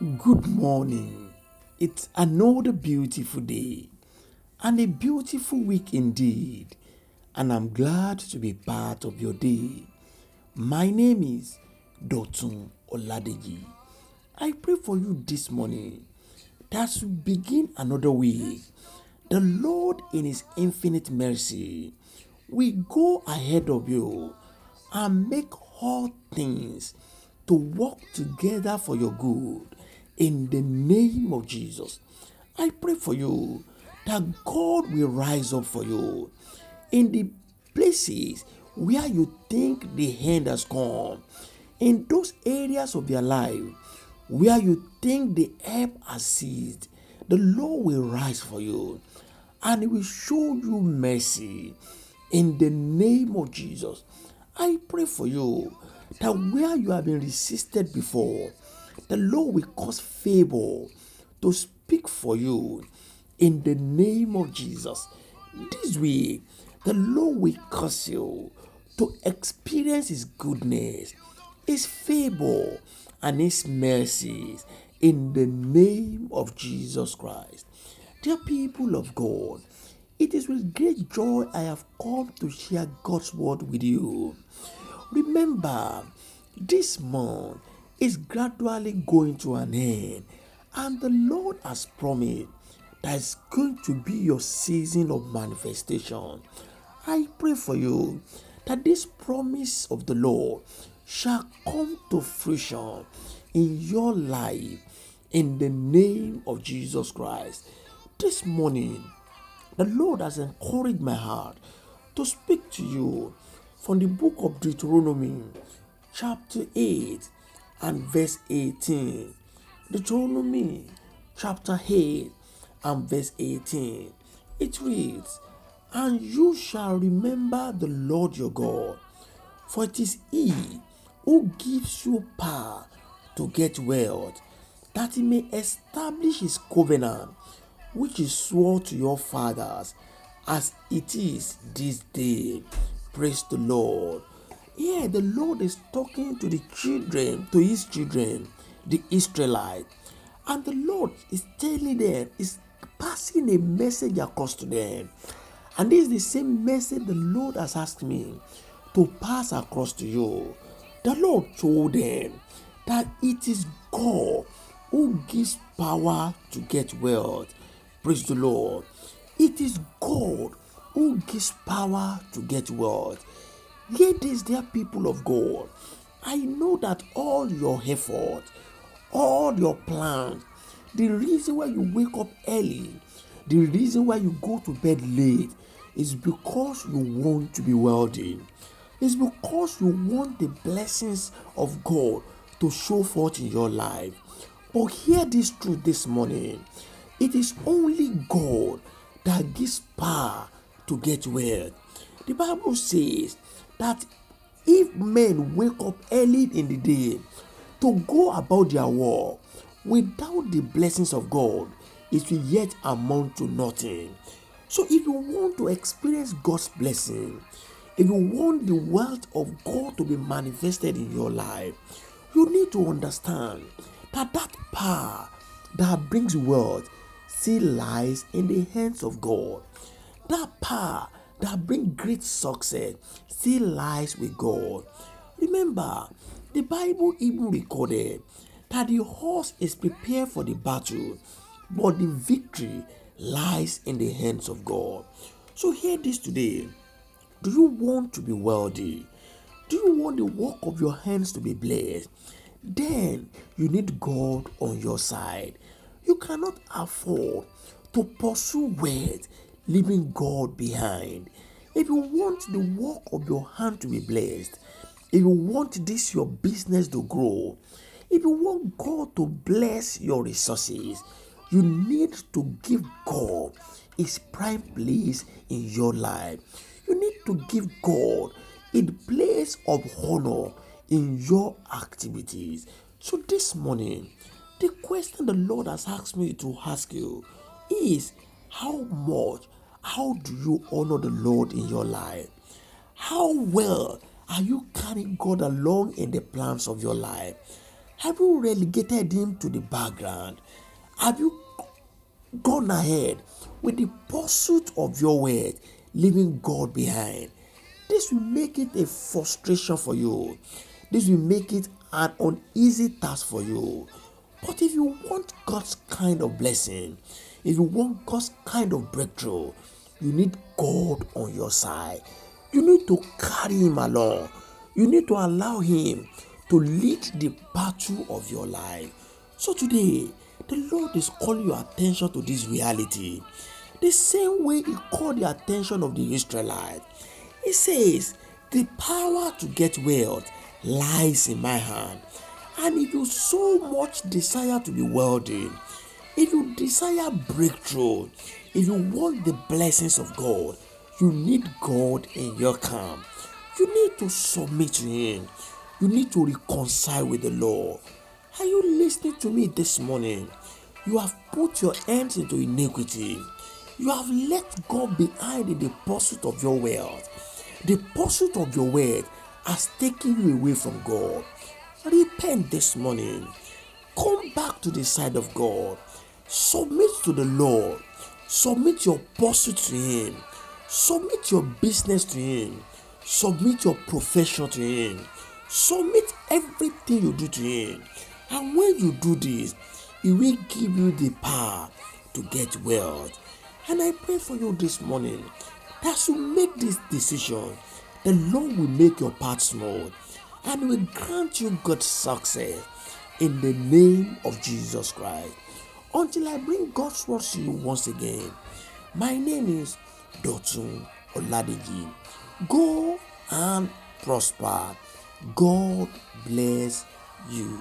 Good morning. It's another beautiful day and a beautiful week indeed. And I'm glad to be part of your day. My name is Dotun Oladeji. I pray for you this morning that we begin another week, the Lord in His infinite mercy will go ahead of you and make all things to work together for your good in the name of Jesus. I pray for you that God will rise up for you in the places where you think the hand has come, in those areas of your life where you think the help has ceased. The Lord will rise for you and He will show you mercy in the name of Jesus. I pray for you that where you have been resisted before, the Lord will cause favor to speak for you in the name of Jesus. This way, the Lord will cause you to experience His goodness, His favor, and His mercies in the name of Jesus Christ. Dear people of God, it is with great joy I have come to share God's word with you. Remember, this month is gradually going to an end, and the Lord has promised that it's going to be your season of manifestation. I pray for you that this promise of the Lord shall come to fruition in your life in the name of Jesus Christ. This morning, the Lord has encouraged my heart to speak to you from the book of Deuteronomy, chapter 8 and verse 18. Deuteronomy, chapter 8 and verse 18. It reads, And you shall remember the Lord your God, for it is He who gives you power to get wealth, that He may establish His covenant, which is swore to your fathers, as it is this day. Praise the Lord. Yeah, the Lord is talking to the children, to His children, the Israelites, and the Lord is telling them, is passing a message across to them. And this is the same message the Lord has asked me to pass across to you. The Lord told them that it is God who gives power to get wealth. Praise the Lord. It is God who gives power to get wealth. Hear this, dear people of God. I know that all your effort, all your plans, the reason why you wake up early, the reason why you go to bed late is because you want to be wealthy. It's because you want the blessings of God to show forth in your life. But hear this truth this morning it is only God that gives power to get wealth. The Bible says that if men wake up early in the day to go about their work without the blessings of God, it will yet amount to nothing. So, if you want to experience God's blessing, if you want the wealth of God to be manifested in your life, you need to understand that that power that brings wealth still lies in the hands of God. That power that brings great success still lies with God. Remember, the Bible even recorded that the horse is prepared for the battle, but the victory lies in the hands of God. So, hear this today. Do you want to be wealthy? Do you want the work of your hands to be blessed? Then you need God on your side. You cannot afford to pursue wealth leaving God behind. If you want the work of your hand to be blessed, if you want this your business to grow, if you want God to bless your resources, you need to give God his prime place in your life. You need to give God a place of honor in your activities. So this morning, the question the Lord has asked me to ask you is how much, how do you honor the Lord in your life? How well are you carrying God along in the plans of your life? Have you relegated him to the background? Have you gone ahead with the pursuit of your word, leaving God behind? This will make it a frustration for you. This will make it an uneasy task for you. But if you want God's kind of blessing, if you want God's kind of breakthrough, you need God on your side. You need to carry Him along. You need to allow Him to lead the battle of your life. So today, the Lord is calling your attention to this reality. The same way He called the attention of the Israelites. He says, The power to get wealth lies in my hand. And if you so much desire to be wealthy, if you desire breakthrough, if you want the blessings of God, you need God in your camp. You need to submit to Him. You need to reconcile with the Lord. Are you listening to me this morning? You have put your hands into iniquity. You have left God behind in the pursuit of your wealth. The pursuit of your wealth has taken you away from God. Repent this morning. Come back to the side of God. Submit to the Lord. Submit your pursuit to Him. Submit your business to Him. Submit your profession to Him. Submit everything you do to Him. And when you do this, He will give you the power to get wealth. And I pray for you this morning that you make this decision. The Lord will make your path smooth and will grant you good success in the name of Jesus Christ. Until I bring God's word to you once again, my name is Dotun Oladeji. Go and prosper. God bless you.